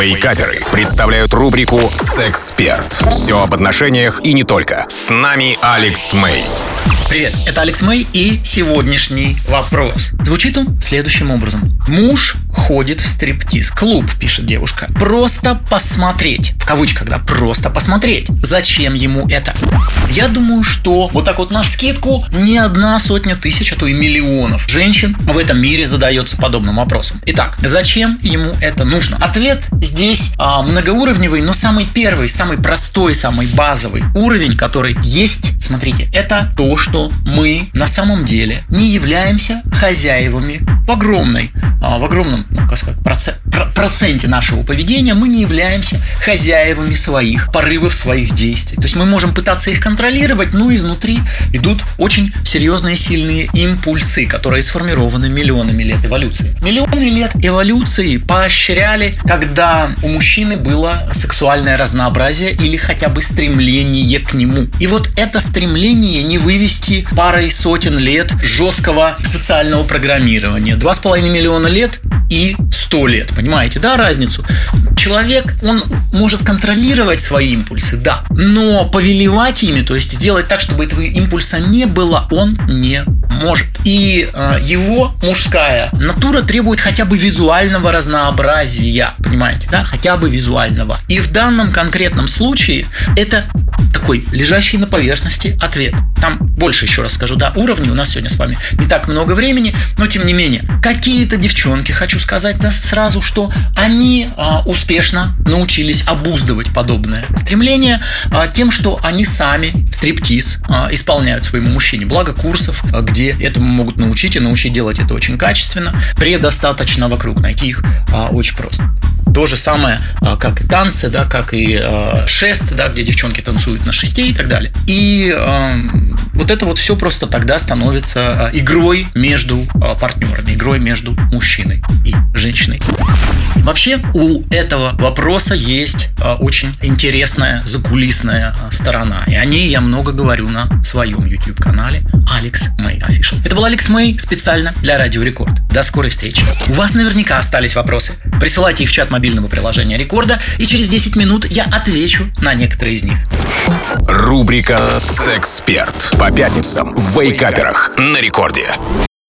Вейкаперы представляют рубрику «Сексперт». Все об отношениях и не только. С нами Алекс Мэй. Привет, это Алекс Мэй и сегодняшний вопрос. Звучит он следующим образом. Муж ходит в стриптиз. Клуб, пишет девушка. Просто посмотреть. В кавычках, да, просто посмотреть. Зачем ему это? Я думаю, что вот так вот на скидку не одна сотня тысяч, а то и миллионов женщин в этом мире задается подобным вопросом. Итак, зачем ему это нужно? Ответ здесь а, многоуровневый, но самый первый, самый простой, самый базовый уровень, который есть, смотрите, это то, что мы на самом деле не являемся хозяевами в огромной, а, в огромном, ну, как сказать, проценте нашего поведения мы не являемся хозяевами своих порывов, своих действий. То есть мы можем пытаться их контролировать, но изнутри идут очень серьезные сильные импульсы, которые сформированы миллионами лет эволюции. Миллионы лет эволюции поощряли, когда у мужчины было сексуальное разнообразие или хотя бы стремление к нему. И вот это стремление не вывести парой сотен лет жесткого социального программирования. Два с половиной миллиона лет и 100 лет. Понимаете, да, разницу? Человек, он может контролировать свои импульсы, да, но повелевать ими, то есть сделать так, чтобы этого импульса не было, он не может. И э, его мужская натура требует хотя бы визуального разнообразия, понимаете, да, хотя бы визуального. И в данном конкретном случае это такой лежащий на поверхности ответ. Там больше еще раз скажу, да, уровней у нас сегодня с вами не так много времени, но тем не менее, какие-то девчонки, хочу сказать да, сразу, что они а, успешно научились обуздывать подобное стремление а, тем, что они сами стриптиз а, исполняют своему мужчине. Благо курсов, а, где этому могут научить и научить делать это очень качественно, предостаточно вокруг найти их а, очень просто. То же самое, а, как и танцы, да, как и э, шест, да, где девчонки танцуют на шесте и так далее. И вот это вот все просто тогда становится э, игрой между партнерами, игрой между мужчиной и женщиной. Вообще у этого вопроса есть очень интересная закулисная сторона. И о ней я много говорю на своем YouTube-канале Алекс Мэй Official. Это был Алекс Мэй специально для Радио Рекорд. До скорой встречи. У вас наверняка остались вопросы. Присылайте их в чат мобильного приложения Рекорда, и через 10 минут я отвечу на некоторые из них. Рубрика «Сексперт» по пятницам в Вейкаперах на Рекорде.